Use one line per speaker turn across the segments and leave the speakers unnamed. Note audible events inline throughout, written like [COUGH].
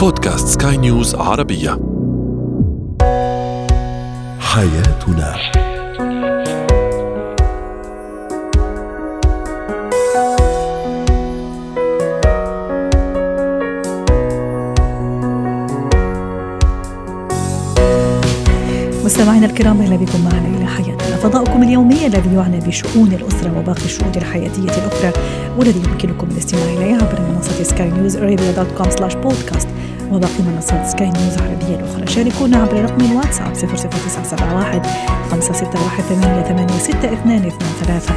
بودكاست سكاي نيوز عربية. حياتنا.
مستمعينا الكرام أهلا بكم معنا إلى حياتنا. فضاؤكم اليومي الذي يعنى بشؤون الأسرة وباقي الشؤون الحياتية الأخرى والذي يمكنكم الاستماع اليه عبر منصة سكاي نيوز ارابيا dot com slash podcast وباقي منصات سكاي نيوز العربيه الأخرى. شاركونا عبر رقم الواتساب 00971 561 886223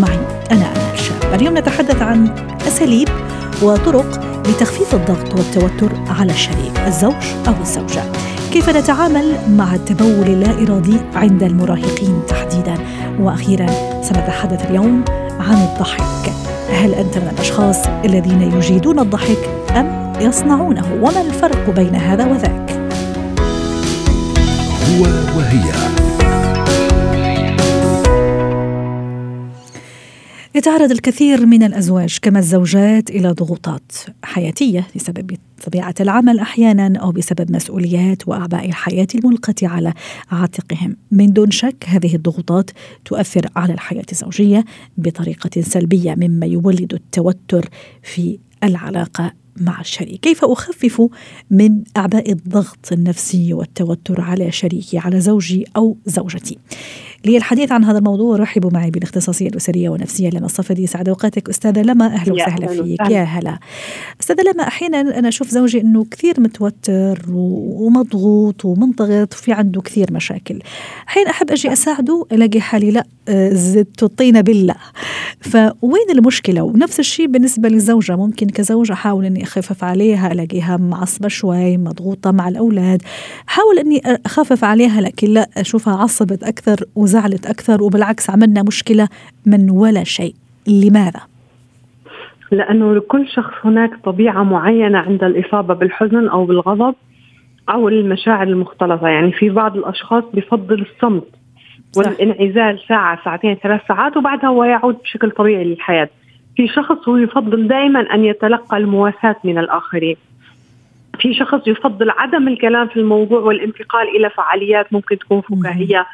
معي أنا أنا الشاب اليوم نتحدث عن أساليب وطرق لتخفيف الضغط والتوتر على الشريك الزوج أو الزوجة. كيف نتعامل مع التبول اللا ارادي عند المراهقين تحديدا؟ وأخيرا سنتحدث اليوم عن الضحك. هل أنت من الأشخاص الذين يجيدون الضحك أم يصنعونه وما الفرق بين هذا وذاك؟
هو وهي.
يتعرض الكثير من الأزواج كما الزوجات إلى ضغوطات حياتية بسبب طبيعة العمل أحيانا أو بسبب مسؤوليات وأعباء الحياة الملقاه على عاتقهم. من دون شك هذه الضغوطات تؤثر على الحياة الزوجية بطريقة سلبية مما يولد التوتر في العلاقة مع الشريك. كيف أخفف من أعباء الضغط النفسي والتوتر على شريكي على زوجي أو زوجتي؟ للحديث عن هذا الموضوع رحبوا معي بالاختصاصية الأسرية والنفسية لما الصفدي سعد أوقاتك. أستاذة لما أهلا وسهلا فيك. يا هلا. أستاذة لما أحيانا أنا أشوف زوجي أنه كثير متوتر ومضغوط ومنضغط وفي عنده كثير مشاكل. حين أحب أجي أساعده ألاقي حالي لا زدت الطينة بالله. فوين المشكلة؟ ونفس الشيء بالنسبة للزوجة. ممكن كزوجة أحاول أني أخفف عليها ألاقيها معصبة شوي مضغوطة مع الأولاد. حاول أني أخفف عليها لكن لا أشوفها عصبت أكثر وزعلت أكثر وبالعكس عملنا مشكلة من ولا شيء. لماذا؟
لأنه لكل شخص هناك طبيعة معينة عند الإصابة بالحزن أو بالغضب أو المشاعر المختلطة. يعني في بعض الأشخاص بفضل الصمت والانعزال ساعة ساعتين ثلاث ساعات وبعدها هو يعود بشكل طبيعي للحياة. في شخص هو يفضل دائما أن يتلقى المواساة من الآخرين. في شخص يفضل عدم الكلام في الموضوع والانتقال إلى فعاليات ممكن تكون فكاهية.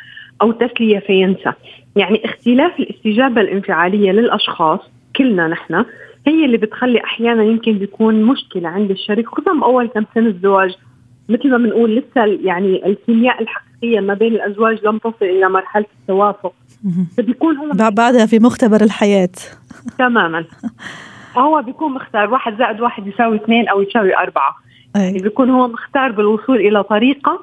أو تسلية فينسى. يعني اختلاف الاستجابة الانفعالية للأشخاص كلنا نحن هي اللي بتخلي أحيانا يمكن بيكون مشكلة عند الشريك خصوصا بأول كم سنة الزواج. مثل ما بنقول لسه يعني الكيمياء الحقيقية ما بين الأزواج لم تصل إلى مرحلة التوافق.
فبيكون هو بعدها في مختبر الحياة.
تماما. هو بيكون مختار واحد زائد واحد يساوي اثنين أو يساوي أربعة. يعني بيكون هو مختار بالوصول إلى طريقة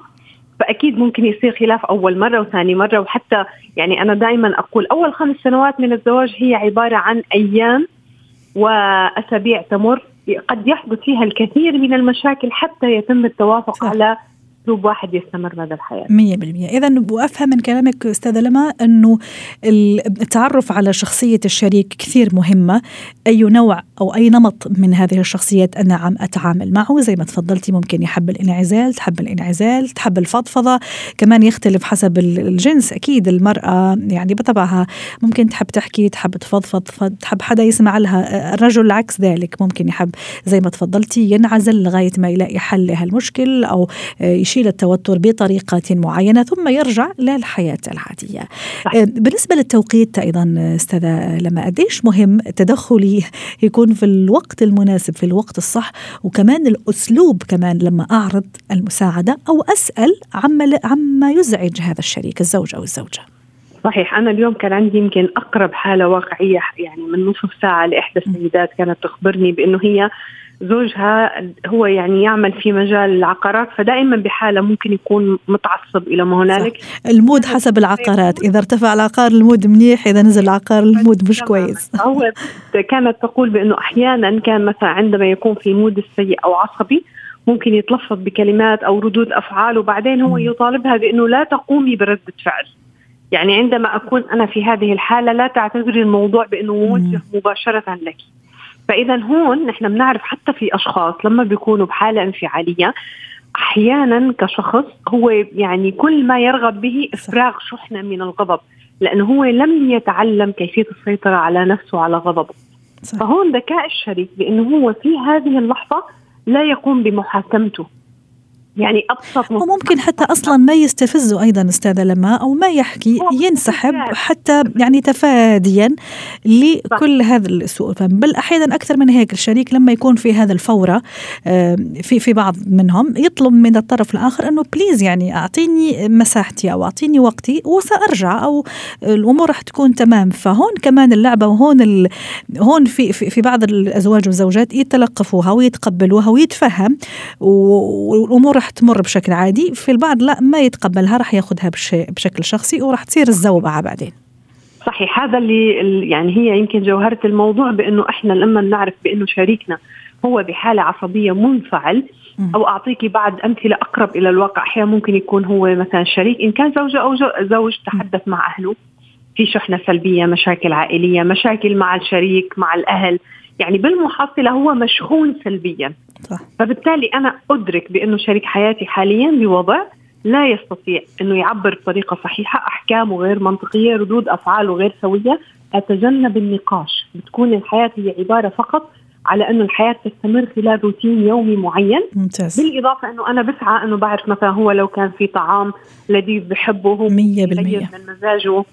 فأكيد ممكن يصير خلاف أول مرة وثاني مرة وحتى يعني أنا دائما أقول أول خمس سنوات من الزواج هي عبارة عن أيام وأسابيع تمر قد يحدث فيها الكثير من المشاكل حتى يتم التوافق صح. على أسلوب واحد يستمر مدى الحياة. 100%
اذا وأفهم من كلامك أستاذة لما أنه التعرف على شخصية الشريك كثير مهمة. أي نوع أو أي نمط من هذه الشخصيات أنا عم أتعامل معه؟ زي ما تفضلتي ممكن يحب الإنعزال تحب الإنعزال تحب الفضفضة. كمان يختلف حسب الجنس أكيد المرأة يعني بطبعها ممكن تحب تحكي تحب تفضفض تحب حدا يسمع لها. الرجل عكس ذلك ممكن يحب زي ما تفضلتي ينعزل لغاية ما يلاقي حل لهالمشكل أو يشيل التوتر بطريقة معينة ثم يرجع للحياة العادية. صح. بالنسبة للتوقيت أيضا أستاذة لما قديش مهم تدخلي [LAUGHS] يكون في الوقت المناسب في الوقت الصح وكمان الأسلوب كمان لما أعرض المساعدة أو أسأل عما, عما يزعج هذا الشريك الزوج أو الزوجة.
صحيح. أنا اليوم كان عندي يمكن أقرب حالة واقعية يعني من نصف ساعة لإحدى السيدات كانت تخبرني بأنه هي زوجها هو يعني يعمل في مجال العقارات فدائما بحالة ممكن يكون متعصب إلى ما هنالك.
ال mood حسب العقارات. إذا ارتفع العقار ال mood منيح إذا نزل العقار ال mood مش كويس.
هو كانت تقول بأنه أحيانا كان مثلا عندما يكون في mood السيء أو عصبي ممكن يتلفظ بكلمات أو ردود أفعال وبعدين هو يطالبها بأنه لا تقومي بردة فعل. يعني عندما أكون أنا في هذه الحالة لا تعتبري الموضوع بأنه موجه مباشرة لك. فإذا هون نحن بنعرف حتى في أشخاص لما بيكونوا بحالة انفعالية أحيانا كشخص هو يعني كل ما يرغب به إفراغ شحنة من الغضب لأنه هو لم يتعلم كيفية السيطرة على نفسه وعلى غضبه. صح. فهون ذكاء الشريك بأنه هو في هذه اللحظة لا يقوم بمحاكمته. يعني أبسط
وممكن حتى أصلا ما يستفزه أيضا أستاذة لما أو ما يحكي ينسحب حتى يعني تفاديا لكل هذا السوء. الفهم بل أحيانا أكثر من هيك الشريك لما يكون في هذا الفورة في في بعض منهم يطلب من الطرف الآخر إنه بليز يعني أعطيني مساحتي أو أعطيني وقتي وسأرجع أو الأمور راح تكون تمام. فهون كمان اللعبة وهون هون في في, في بعض الأزواج والزوجات يتلقفوها ويتقبلوها ويتفهم والأمور راح تمر بشكل عادي في البعض لا ما يتقبلها راح ياخذها بشكل شخصي وراح تصير الزوبعة بعدين.
صحيح هذا اللي يعني هي يمكن جوهرة الموضوع بأنه إحنا لما نعرف بأنه شريكنا هو بحالة عصبية منفعل أو اعطيكي بعض أمثلة أقرب إلى الواقع أحيانا ممكن يكون هو مثلا شريك إن كان زوجة أو زوج تحدث مع أهله في شحنة سلبية مشاكل عائلية مشاكل مع الشريك مع الأهل يعني بالمحصلة هو مشحون سلبيا. صح. فبالتالي أنا أدرك بأنه شريك حياتي حاليا بوضع لا يستطيع أنه يعبر بطريقة صحيحة أحكامه غير منطقية ردود أفعاله غير سوية. أتجنب النقاش. بتكون الحياة هي عبارة فقط على أنه الحياة تستمر خلال روتين يومي معين.
ممتاز.
بالإضافة أنه أنا بسعى أنه بعرف مثلا هو لو كان في طعام لذيذ بحبه هو 100% من مزاجه.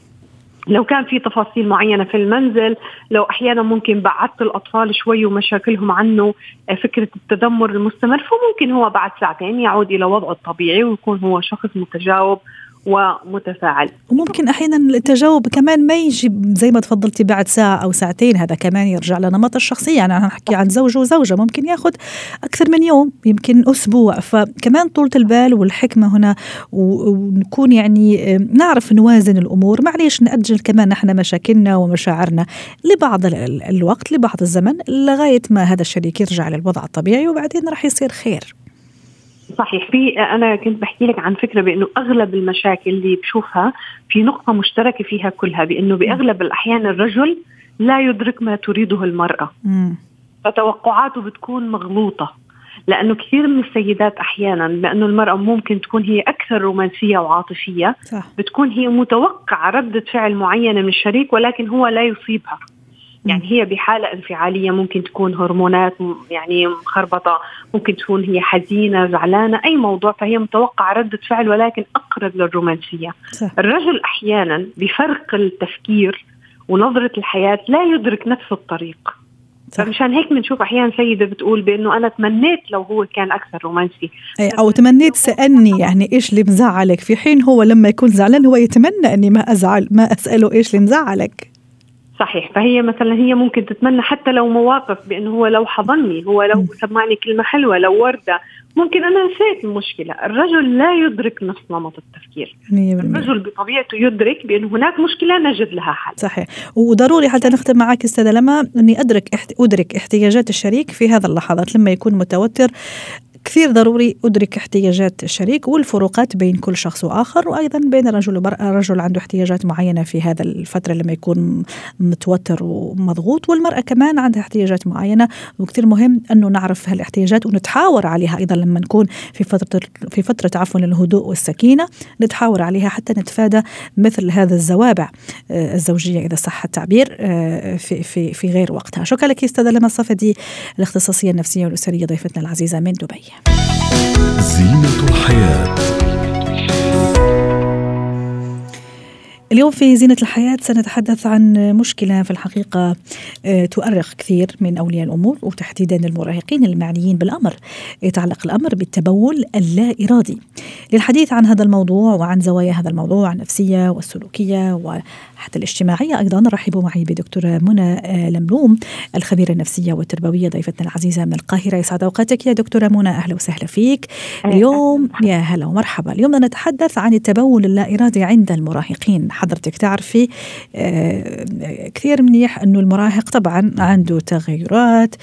لو كان في تفاصيل معينة في المنزل لو أحيانا ممكن بعدت الأطفال شوي ومشاكلهم عنه آه، فكرة التذمر المستمر فممكن هو بعد ساعتين يعود إلى وضعه الطبيعي ويكون هو شخص متجاوب ومتفاعل.
وممكن أحيانا التجاوب كمان ما يجي زي ما تفضلتي بعد ساعة أو ساعتين هذا كمان يرجع لنمط الشخصية. يعني أنا نحكي عن زوج وزوجة ممكن ياخذ أكثر من يوم يمكن أسبوع. فكمان طولة البال والحكمة هنا ونكون يعني نعرف نوازن الأمور. معليش نأجل كمان نحن مشاكلنا ومشاعرنا لبعض الوقت لبعض الزمن لغاية ما هذا الشريك يرجع للوضع الطبيعي وبعدين راح يصير خير.
صحيح. في أنا كنت بحكي لك عن فكرة بأنه أغلب المشاكل اللي بشوفها في نقطة مشتركة فيها كلها بأنه بأغلب الأحيان الرجل لا يدرك ما تريده المرأة. فتوقعاته بتكون مغلوطة لأنه كثير من السيدات أحيانا لأنه المرأة ممكن تكون هي أكثر رومانسية وعاطفية صح. بتكون هي متوقعة ردة فعل معينة من الشريك ولكن هو لا يصيبها. يعني هي بحالة انفعالية ممكن تكون هرمونات يعني مخربطة ممكن تكون هي حزينة زعلانة أي موضوع فهي متوقعة ردة فعل ولكن أقرب للرومانسية. صح. الرجل أحيانا بفرق التفكير ونظرة الحياة لا يدرك نفس الطريق. صح. فمشان هيك بنشوف أحيانا سيدة بتقول بأنه أنا تمنيت لو هو كان أكثر رومانسي.
أو تمنيت سألني يعني إيش اللي مزعلك؟ في حين هو لما يكون زعلان هو يتمنى أني ما أزعل ما أسأله إيش اللي مزعلك.
صحيح. فهي مثلا هي ممكن تتمنى حتى لو مواقف بأنه هو لو حضني هو لو سمعني كلمة حلوة لو وردة ممكن أنا نسيت المشكلة. الرجل لا يدرك نفس نمط التفكير. الرجل بطبيعته يدرك بان هناك مشكلة نجد لها حل.
صحيح. وضروري حتى نختم معك أستاذة لما أني أدرك أدرك احتياجات الشريك في هذا اللحظات لما يكون متوتر. كثير ضروري أدرك احتياجات الشريك والفروقات بين كل شخص وآخر وأيضا بين الرجل والمرأة الرجل عنده احتياجات معينة في هذا الفترة لما يكون متوتر ومضغوط والمرأة كمان عندها احتياجات معينة. وكثير مهم أنه نعرف هالاحتياجات ونتحاور عليها أيضا لما نكون في فترة في فترة عفوا الهدوء والسكينة. نتحاور عليها حتى نتفادى مثل هذا الزوابع آه، الزوجية إذا صح التعبير آه، في في في غير وقتها. شكرا لك أستاذة لما الصفدي الاختصاصية النفسية والأسرية ضيفتنا العزيزة من دبي.
زينة الحياة.
اليوم في زينة الحياة سنتحدث عن مشكلة في الحقيقة آه، تؤرق كثير من أولياء الأمور وتحديدا المراهقين المعنيين بالأمر. يتعلق الأمر بالتبول اللا إرادي. للحديث عن هذا الموضوع وعن زوايا هذا الموضوع النفسية والسلوكية حتى الاجتماعية. أيضا رحبوا معي بدكتورة منى آه، لملوم الخبيرة النفسية والتربوية ضيفتنا العزيزة من القاهرة. يسعد أوقاتك يا دكتورة منى. أهلا وسهلا فيك. اليوم يا هلا ومرحبا. اليوم نتحدث عن التبول اللا إرادي عند المراهقين. حضرتك تعرفي آه، كثير منيح أنه المراهق طبعا عنده تغيرات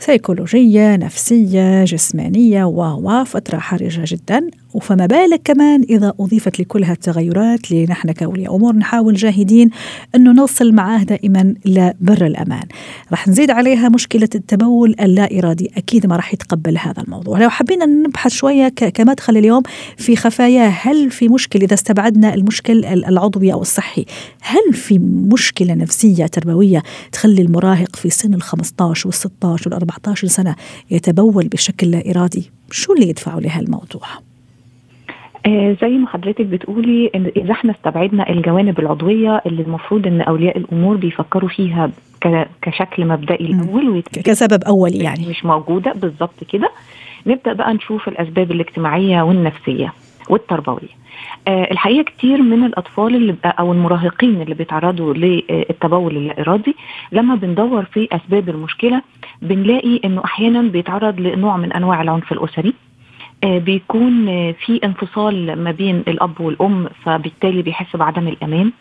سيكولوجية نفسية جسمانية و فترة حرجة جدا. فما بالك كمان إذا أضيفت لكل هالتغيرات اللي نحن كأولياء أمور نحاول جاهدين أنه نوصل معاه دائما لبر الأمان. رح نزيد عليها مشكلة التبول اللا إرادي أكيد ما رح يتقبل هذا الموضوع. لو حبينا نبحث شوية كمدخل اليوم في خفاياه هل في مشكلة إذا استبعدنا المشكل العضوي أو الصحي؟ هل في مشكلة نفسية تربوية تخلي المراهق في سن ال 15 وال 16 وال 14 سنة يتبول بشكل لا إرادي شو اللي يدفعه لهالموضوع؟
آه زي ما حضرتك بتقولي إن إذا إحنا استبعدنا الجوانب العضوية اللي المفروض إن أولياء الأمور بيفكروا فيها كشكل مبدئي الأول
كسبب اولي يعني.
مش موجودة بالظبط كده. نبدأ بقى نشوف الأسباب الاجتماعية والنفسية والتربوية. آه الحقيقة كتير من الأطفال اللي أو المراهقين اللي بيتعرضوا للتبول اللا ارادي لما بندور في أسباب المشكلة بنلاقي إنه أحيانا بيتعرض لنوع من أنواع العنف الأسري. بيكون في انفصال ما بين الأب والأم فبالتالي بيحس بعدم الأمان.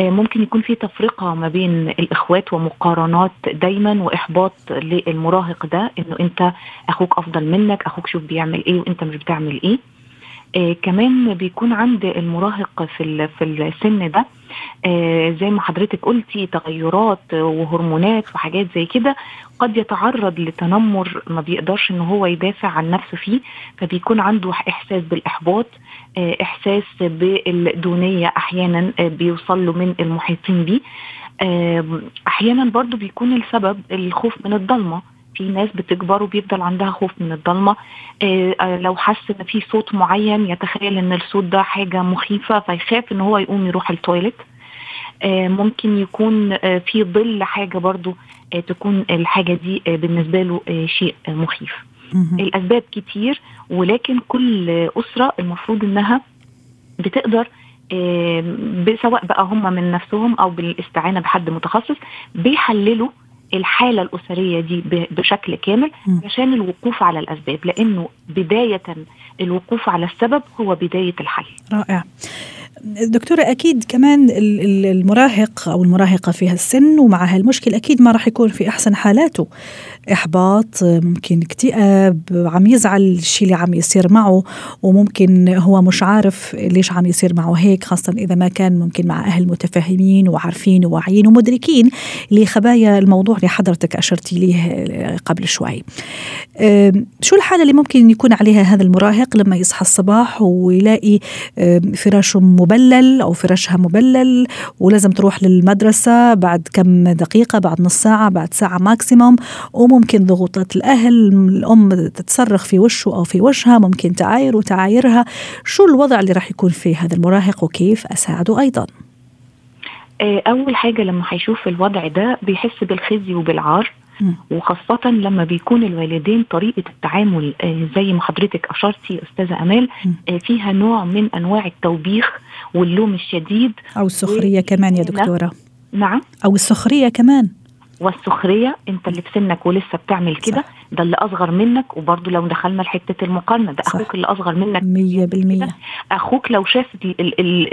آه ممكن يكون في تفرقة ما بين الإخوات ومقارنات دايما وإحباط للمراهق ده إنه أنت أخوك أفضل منك أخوك شوف بيعمل إيه وأنت مش بتعمل آه كمان بيكون عند المراهق في في السن ده آه زي ما حضرتك قلتي تغيرات وهرمونات وحاجات زي كده قد يتعرض لتنمر ما بيقدرش إن هو يدافع عن نفسه فيه فبيكون عنده إحساس بالإحباط آه إحساس بالدونية أحيانا آه بيوصل له من المحيطين بيه. أحيانا برضو بيكون السبب الخوف من الضلمة. في ناس بتكبر وبيفضل عندها خوف من الضلمة. آه لو حس إن في صوت معين يتخيل إن الصوت ده حاجة مخيفة فيخاف إن هو يقوم يروح التويليت آه ممكن يكون آه في ظل حاجة برضو تكون الحاجة دي بالنسبة له شيء مخيف. الأسباب كتير ولكن كل أسرة المفروض إنها بتقدر سواء بقى هم من نفسهم أو بالإستعانة بحد متخصص بيحللوا الحالة الأسرية دي بشكل كامل عشان الوقوف على الأسباب لأنه بداية الوقوف على السبب هو بداية الحل.
رائع. دكتورة أكيد كمان المراهق أو المراهقة في هالسن ومع هالمشكل أكيد ما راح يكون في أحسن حالاته. إحباط ممكن اكتئاب عم يزعل الشيء اللي عم يصير معه وممكن هو مش عارف ليش عم يصير معه هيك خاصة إذا ما كان ممكن مع أهل متفاهمين وعارفين وواعيين ومدركين لخبايا الموضوع اللي حضرتك أشرتي ليه قبل شوي. شو الحالة اللي ممكن يكون عليها هذا المراهق لما يصحى الصباح ويلاقي فراشه مبلل أو فراشها مبلل ولازم تروح للمدرسة بعد كم دقيقة بعد نص ساعة بعد ساعة ماكسيموم وممكن ضغوطات الأهل الأم تتصرخ في وشه أو في وجهها ممكن تعاير وتعايرها. شو الوضع اللي راح يكون فيه هذا المراهق وكيف أساعده أيضا؟
أول حاجة لما هيشوف الوضع ده بيحس بالخزي وبالعار. وخاصة لما بيكون الوالدين طريقة التعامل زي ما حضرتك أشرتي أستاذة أمال فيها نوع من أنواع التوبيخ واللوم الشديد.
أو السخرية كمان يا دكتورة.
نعم.
أو السخرية كمان.
والسخرية أنت اللي في سنك ولسه بتعمل كده. ده اللي أصغر منك وبرده لو دخلنا لحتة المقارنة ده أخوك اللي أصغر منك.
100%
أخوك لو شاف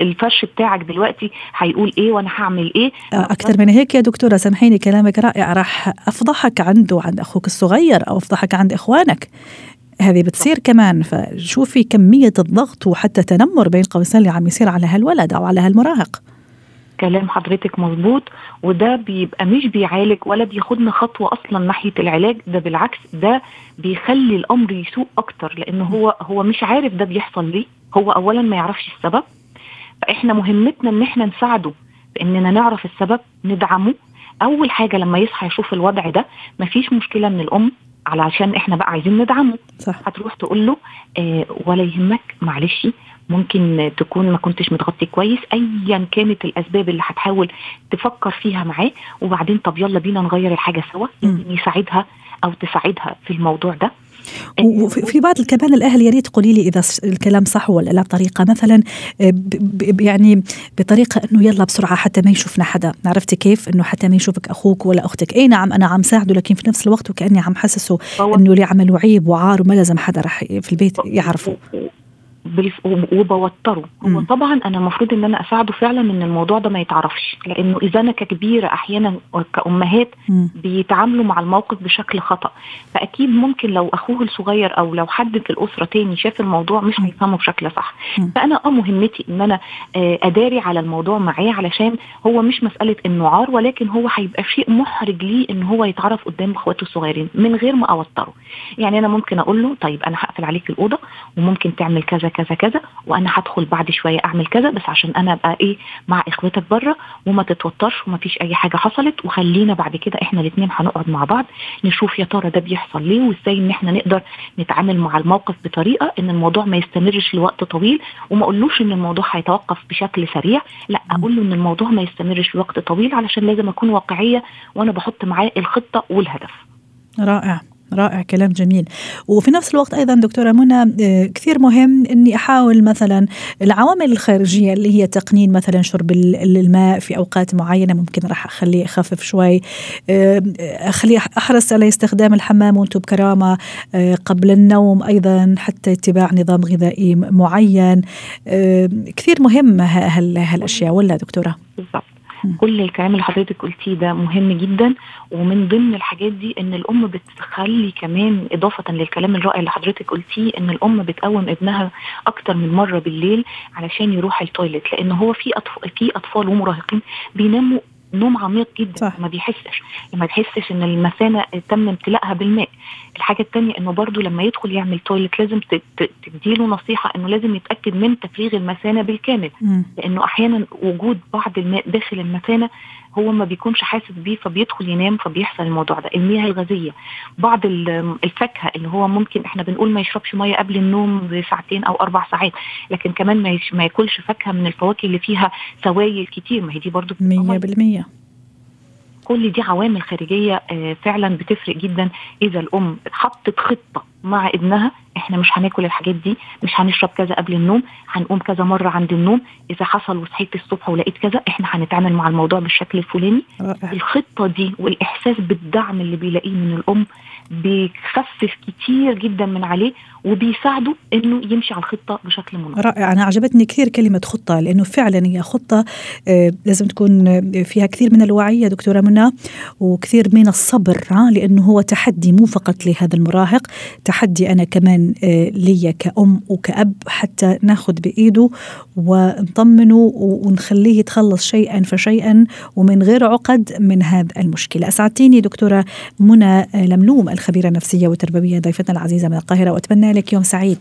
الفرش بتاعك دلوقتي هيقول إيه وأنا هعمل إيه؟
أكثر من هيك يا دكتورة سامحيني كلامك رائع. راح أفضحك عنده عند أخوك الصغير أو أفضحك عند إخوانك. هذه بتصير كمان فشوفي كمية الضغط وحتى تنمر بين قوسين اللي عم يصير على هالولد أو على هالمراهق.
كلام حضرتك مظبوط وده بيبقى مش بيعالج ولا بياخدنا خطوة أصلا ناحية العلاج ده بالعكس ده بيخلي الأمر يسوء أكتر لأن هو هو مش عارف ده بيحصل ليه هو اولا ما يعرفش السبب فإحنا مهمتنا إن إحنا نساعده بإننا نعرف السبب ندعمه. أول حاجة لما يصحى يشوف الوضع ده مفيش مشكلة من الأم علشان إحنا بقى عايزين ندعمه.
صح.
هتروح تقول له آه ولا يهمك معلش ممكن تكون ما كنتش متغطي كويس ايا كانت الأسباب اللي هتحاول تفكر فيها معاه وبعدين طب يلا بينا نغير الحاجة سوا يساعدها أو تساعدها في الموضوع ده.
وفي بعض كمان الأهل يا ريت قولي لي إذا الكلام صح ولا لا بطريقة. مثلا يعني بطريقة إنه يلا بسرعة حتى ما يشوفنا حدا. عرفتي كيف؟ إنه حتى ما يشوفك أخوك ولا أختك. أي نعم أنا عم ساعده لكن في نفس الوقت وكأني عم حسسه إنه اللي عمله عيب وعار وما لازم حدا رح في البيت يعرفه.
وبوتره. هو طبعا أنا المفروض إن أنا أساعده فعلا إن الموضوع ده ما يتعرفش لأنه إذا أنا ككبيرة أحيانا كأمهات بيتعاملوا مع الموقف بشكل خطأ. فأكيد ممكن لو أخوه الصغير أو لو حد في الأسرة تاني شاف الموضوع مش هيفهمه بشكل صح. فأنا آه مهمتي إن أنا آه، أداري على الموضوع معاه علشان هو مش مسألة انه عار ولكن هو هيبقى شيء محرج ليه إن هو يتعرف قدام أخواته الصغيرين من غير ما أوتره. يعني أنا ممكن أقول له طيب أنا هقفل عليك الأوضة وممكن تعمل كذا كذا كذا وأنا هدخل بعد شوية أعمل كذا بس عشان أنا أبقى إيه مع إخواتك بره وما تتوترش وما فيش أي حاجة حصلت وخلينا بعد كده إحنا الاثنين هنقعد مع بعض نشوف يا ترى ده بيحصل ليه وإزاي إن إحنا نقدر نتعامل مع الموقف بطريقة إن الموضوع ما يستمرش لوقت طويل وما أقولوش إن الموضوع هيتوقف بشكل سريع لأ أقول له إن الموضوع ما يستمرش لوقت طويل علشان لازم أكون واقعية وأنا بحط معاه الخطة والهدف.
رائع. رائع كلام جميل. وفي نفس الوقت أيضا دكتورة منى آه، كثير مهم إني أحاول مثلا العوامل الخارجية اللي هي تقنين مثلا شرب الماء في أوقات معينة ممكن راح أخليه يخفف شوي. آه، أخليه أحرص على استخدام الحمام وأنتم بكرامة. آه، قبل النوم أيضا حتى اتباع نظام غذائي معين. كثير مهمة هالأشياء ولا دكتورة؟
بالضبط. كل الكلام اللي حضرتك قلتيه ده مهم جدا ومن ضمن الحاجات دي إن الأم بتخلي كمان إضافة للكلام الرائع اللي حضرتك قلتيه إن الأم بتقوم ابنها أكتر من مرة بالليل علشان يروح ال toilet لأن هو في اطفال في أطفال ومراهقين بيناموا نوم عميق جدا صح. ما بيحسش ما بيحسش إن المثانة تم امتلاءها بالماء الحاجة الثانية إنه برضو لما يدخل يعمل toilet لازم تديله نصيحة إنه لازم يتأكد من تفريغ المثانة بالكامل م. لأنه أحيانا وجود بعض الماء داخل المثانة هو ما بيكونش حاسس بيه فبيدخل ينام فبيحصل الموضوع ده. المياه الغازية بعض الفاكهة اللي هو ممكن إحنا بنقول ما يشربش ميه قبل النوم بساعتين أو أربع ساعات لكن كمان ما, ياكلش فاكهة من الفواكه اللي فيها سوائل كتير. ما هي دي برضو
100%
كل دي عوامل خارجية آه، فعلا بتفرق جدا. إذا الأم حطت خطة مع ابنها إحنا مش هناكل الحاجات دي مش هنشرب كذا قبل النوم هنقوم كذا مرة عند النوم. إذا حصل وصحيت الصبح ولقيت كذا إحنا هنتعامل مع الموضوع بالشكل الفلاني. الخطة دي والإحساس بالدعم اللي بيلاقيه من الأم بيخفف كتير جدا من عليه. وبيساعده إنه يمشي على الخطة بشكل منظم.
رائع أنا عجبتني كثير كلمة خطة لأنه فعلا هي خطة آه، لازم تكون فيها كثير من الوعي يا دكتورة منى وكثير من الصبر لأنه هو تحدي مو فقط لهذا المراهق تحدي أنا كمان آه، لي كأم وكأب حتى ناخذ بإيده ونطمنه ونخليه يتخلص شيئا فشيئا ومن غير عقد من هذا المشكلة. أسعدتيني دكتورة منى آه، لملوم الخبيرة النفسية والتربوية ضيفتنا العزيزة من القاهرة لك يوم سعيد.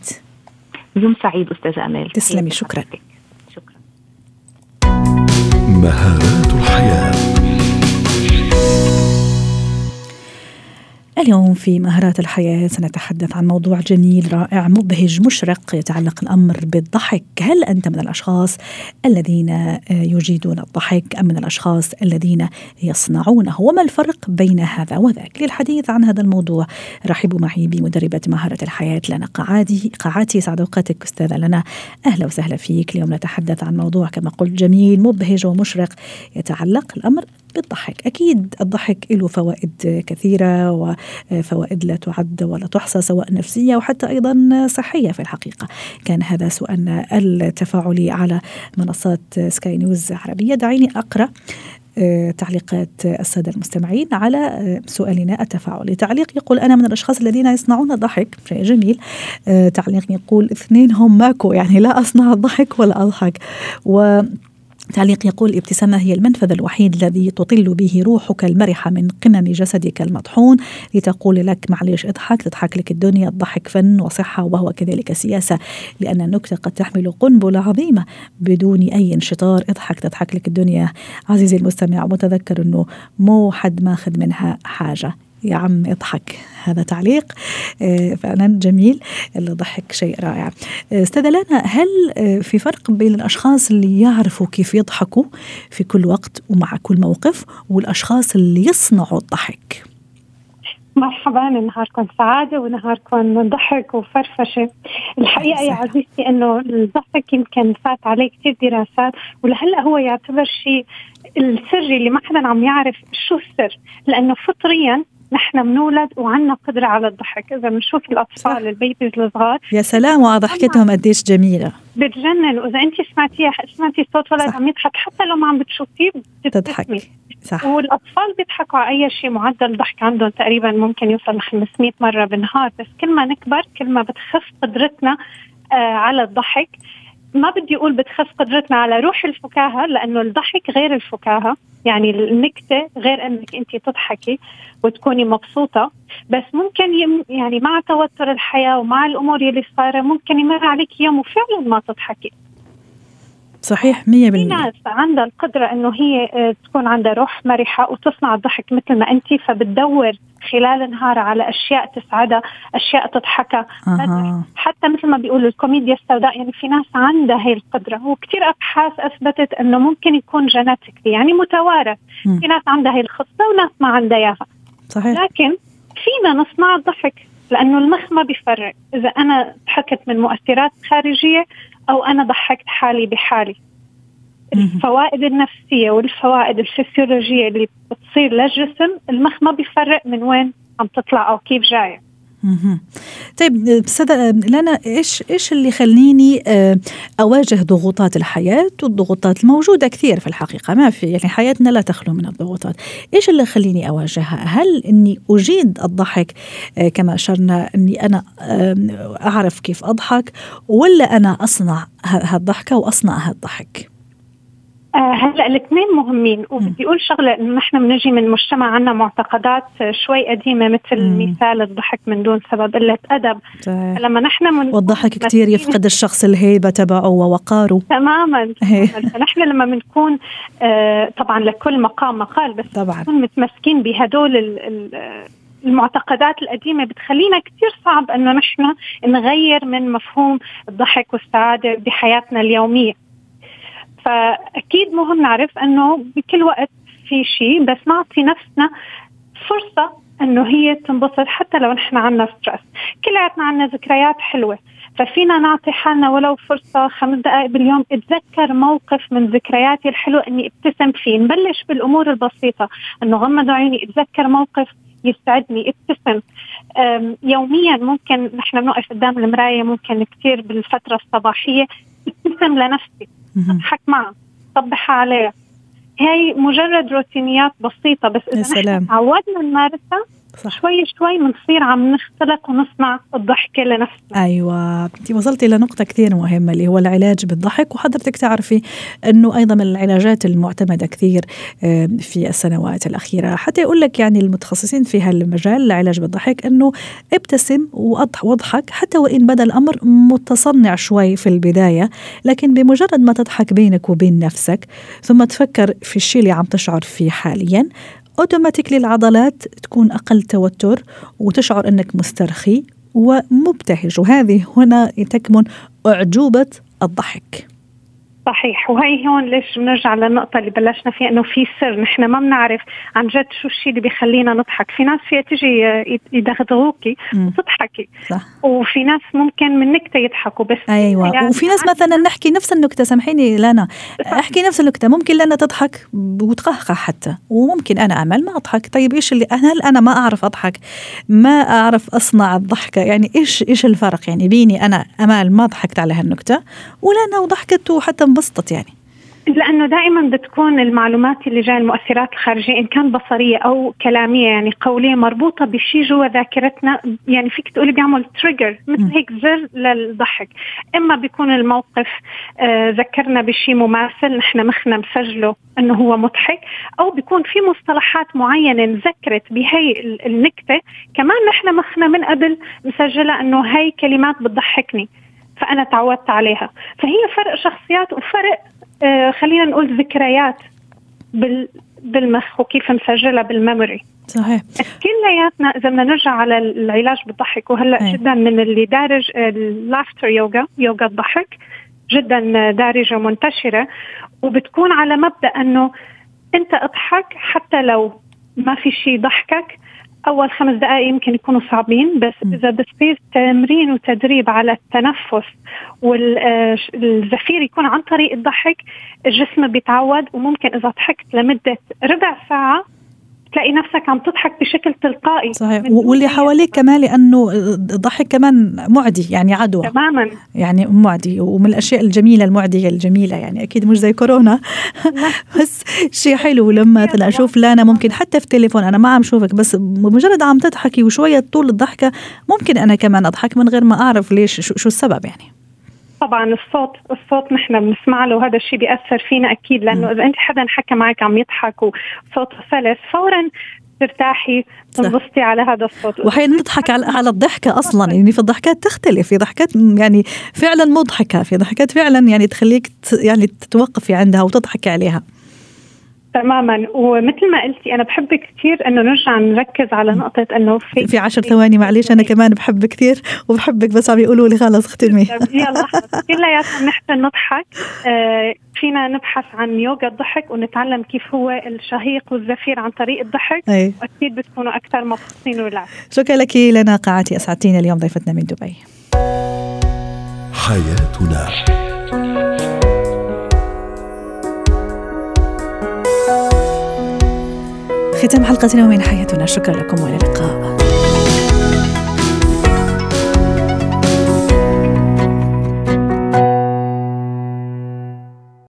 يوم سعيد أستاذة أمال.
تسلمي شكرا.
شكرا.
مهارات الحياة.
اليوم في مهارات الحياة سنتحدث عن موضوع جميل رائع مبهج مشرق يتعلق الأمر بالضحك. هل أنت من الأشخاص الذين آه، يجيدون الضحك أم من الأشخاص الذين يصنعونه؟ وما الفرق بين هذا وذاك؟ للحديث عن هذا الموضوع رحبوا معي بمدربة مهارة الحياة لنا قعادي قاعاتي سعد أوقاتك أستاذة لنا. أهلا وسهلا فيك. اليوم نتحدث عن موضوع كما قلت جميل مبهج ومشرق يتعلق الأمر بالضحك أكيد الضحك له فوائد كثيرة وفوائد لا تعد ولا تحصى سواء نفسية وحتى أيضا صحية في الحقيقة. كان هذا سؤالنا التفاعلي على منصات سكاي نيوز عربية. دعيني أقرأ آه، تعليقات السادة المستمعين على آه، سؤالنا التفاعلي تعليق يقول أنا من الأشخاص الذين يصنعون الضحك. شيء جميل. آه، تعليق يقول اثنين هم ماكو. يعني لا أصنع الضحك ولا أضحك. و تعليق يقول الابتسامة هي المنفذ الوحيد الذي تطل به روحك المرحة من قمم جسدك المطحون. لتقول لك معليش اضحك تضحك لك الدنيا الضحك فن وصحة وهو كذلك سياسة. لأن النكتة قد تحمل قنبلة عظيمة بدون أي انشطار. اضحك تضحك لك الدنيا. عزيزي المستمع وتذكر أنه مو حد ماخذ منها حاجة. يا عم اضحك هذا تعليق آه، فعلا جميل الضحك شيء رائع. آه، أستاذة لنا هل آه، في فرق بين الأشخاص اللي يعرفوا كيف يضحكوا في كل وقت ومع كل موقف والأشخاص اللي يصنعوا الضحك؟
مرحبا نهاركم سعادة ونهاركم ضحك وفرفشة. الحقيقة يا عزيزتي أنه الضحك يمكن فات عليه كثير دراسات ولهلأ هو يعتبر شيء السري اللي ما حدا عم يعرف شو السر لأنه فطريا نحن بنولد وعندنا قدرة على الضحك. إذا بنشوف الأطفال البيبيز الصغار
يا سلام وضحكتهم قديش جميلة.
بتجنن. وإذا انت سمعتيها سمعتي صوت ولد عم يضحك حتى لو ما عم بتشوفيه
تضحك. صح.
والأطفال بيضحكوا على أي شيء معدل ضحك عندهم تقريبا ممكن يوصل ل 500 مرة بالنهار. بس كل ما نكبر كل ما بتخف قدرتنا آه على الضحك. ما بدي أقول بتخف قدرتنا على روح الفكاهة لأنه الضحك غير الفكاهة. يعني النكتة غير إنك أنت تضحكي وتكوني مبسوطة. بس ممكن يعني مع توتر الحياة ومع الأمور اللي صايرة ممكن يمر عليك يوم وفعلا ما تضحكي.
صحيح 100%
في ناس عندها القدرة إنه هي آه، تكون عندها روح مرحة وتصنع الضحك مثل ما انت فبتدور خلال النهار على أشياء تسعدها، أشياء تضحكها،
أه.
حتى مثل ما بيقولوا الكوميديا السوداء يعني في ناس عندها هي القدرة وكثير أبحاث أثبتت إنه ممكن يكون genetically يعني متوارث،. في ناس عندها هي الخصلة وناس ما عندها إياها.
صحيح
لكن فينا نصنع الضحك لأنه المخ ما بيفرق إذا أنا ضحكت من مؤثرات خارجية أو أنا ضحكت حالي بحالي. الفوائد النفسية والفوائد الفسيولوجية اللي بتصير للجسم المخ ما بيفرق من وين عم تطلع أو كيف جاية.
طيب استاذة لنا إيش إيش اللي يخليني آه، أواجه ضغوطات الحياة والضغوطات الموجودة كثير في الحقيقة؟ ما في يعني حياتنا لا تخلو من الضغوطات. إيش اللي يخليني أواجهها؟ هل إني أجيد الضحك آه، كما أشرنا إني أنا أعرف كيف أضحك ولا أنا أصنع هالضحكة واصنع هالضحك
آه هلا الاثنين مهمين وبدي أقول شغلة إنه نحن بنجي من مجتمع عندنا معتقدات شوي قديمة مثل مم. مثال الضحك من دون سبب قلة أدب.
صحيح.
لما نحن من
والضحك كثير يفقد الشخص الهيبة تبعه ووقاره.
تماما فنحن لما بنكون آه طبعا لكل مقام مقال بس
طبعا.
نكون متمسكين بهدول المعتقدات القديمة بتخلينا كثير صعب أنه نحن نغير من مفهوم الضحك والسعادة بحياتنا اليومية. فأكيد مهم نعرف إنه بكل وقت في شيء بس نعطي نفسنا فرصة إنه هي تنبسط حتى لو نحن عنا ستريس كلياتنا عنا ذكريات حلوة ففينا نعطي حالنا ولو فرصة خمس دقائق باليوم أتذكر موقف من ذكرياتي الحلوة إني ابتسم فيه. نبلش بالأمور البسيطة إنه غمض عيوني أتذكر موقف يسعدني ابتسم. يوميا ممكن نحن بنوقف قدام المراية ممكن كثير بالفترة الصباحية ابتسم لنفسي. أضحك معها صبحها عليها هي مجرد روتينيات بسيطة بس إذا نحن تعودنا نمارسها صح. شوي شوي بنصير عم نختلق ونصنع الضحكة لنفسنا.
أيوة. أنت وصلتي إلى نقطة كثير مهمة اللي هو العلاج بالضحك وحضرتك تعرفي أنه أيضا من العلاجات المعتمدة كثير في السنوات الأخيرة. حتى يقول لك يعني المتخصصين في هالمجال العلاج بالضحك أنه ابتسم واضحك حتى وإن بدا الأمر متصنع شوي في البداية لكن بمجرد ما تضحك بينك وبين نفسك ثم تفكر في الشيء اللي عم تشعر فيه حاليا اوتوماتيكلي العضلات تكون أقل توتر وتشعر أنك مسترخي ومبتهج. وهذه هنا تكمن أعجوبة الضحك.
صحيح. وهي هون ليش بنرجع للنقطة اللي بلشنا فيها إنه في سر نحن ما بنعرف عن جد شو الشيء اللي بيخلينا نضحك، في ناس فيها تجي يدغدغوكي وتضحكي.
صح.
وفي ناس ممكن من نكتة يضحكوا بس
أيوه. يعني وفي ناس مثلا نحكي نفس النكتة سامحيني لانا. أحكي نفس النكتة. ممكن لانا تضحك وتقهقه حتى. وممكن أنا امل ما أضحك، طيب إيش اللي هل أنا ما أعرف أضحك؟ ما أعرف أصنع الضحكة؟ يعني إيش إيش الفرق؟ يعني بيني أنا أمال ما ضحكت على هالنكتة ولانا وضحكت وحتى انبسطت يعني.
لأنه دائما بتكون المعلومات اللي جاية المؤثرات الخارجية إن كان بصرية أو كلامية يعني قولية مربوطة بشيء جوا ذاكرتنا يعني فيك تقولي بيعمل تريجر مثل هيك زر للضحك. إما بيكون الموقف آه ذكرنا بشيء مماثل نحن مخنا مسجله إنه هو مضحك أو بيكون في مصطلحات معينة انذكرت بهي النكتة كمان نحن مخنا من قبل مسجلة إنه هي كلمات بتضحكني. فأنا تعودت عليها. فهي فرق شخصيات وفرق آه خلينا نقول ذكريات بال بالمخ وكيف مسجلها بالميموري
صحيح.
كلياتنا إذا بدنا نرجع على العلاج بالضحك وهلأ أي. جدا من اللي دارج اللافتر يوغا يوغا الضحك جدا دارجة ومنتشره وبتكون على مبدأ إنه أنت أضحك حتى لو ما في شيء ضحكك أول خمس دقائق يمكن يكونوا صعبين بس إذا بصير تمرين وتدريب على التنفس والزفير يكون عن طريق الضحك الجسم بيتعود وممكن إذا ضحكت لمدة ربع ساعة تلاقي نفسك عم تضحك بشكل تلقائي.
صحيح. واللي حواليك كمان لأنه الضحك كمان معدي يعني عدوى.
تماما.
يعني معدي ومن الأشياء الجميلة المعدية الجميلة يعني أكيد مش زي كورونا. [LAUGHS] بس شيء حلو لما مثلا أشوف لانا ممكن حتى في التليفون أنا ما عم شوفك بس مجرد عم تضحكي وشوية طول الضحكة ممكن أنا كمان أضحك من غير ما أعرف ليش شو السبب يعني.
طبعا الصوت الصوت نحن بنسمع له وهذا الشيء بيأثر فينا أكيد لأنه إذا أنت حدا حكى معك عم يضحك وصوته سلس فورا ترتاحي تنبسطي على هذا الصوت.
واحيانا نضحك على على الضحكة أصلا يعني في الضحكات تختلف في ضحكات يعني فعلا مضحكة في ضحكات فعلا يعني تخليك يعني تتوقفي عندها وتضحكي عليها.
تماما. ومثل ما قلتي أنا بحب كثير إنه نرجع نركز على نقطة إنه
في في 10 ثواني معلش أنا كمان بحب كثير وبحبك بس عم يقولوا لي خلص اختمي
يلا كلياتنا نحسن نضحك. آه فينا نبحث عن يوغا الضحك ونتعلم كيف هو الشهيق والزفير عن طريق الضحك.
أي.
واكيد بتكونوا أكثر مبسوطين وريلاكس
شكرا لك لنا قاعتي اسعدتينا اليوم ضيفتنا من دبي.
حياتنا.
ختام حلقتنا من حياتنا. شكرا لكم وإلى اللقاء.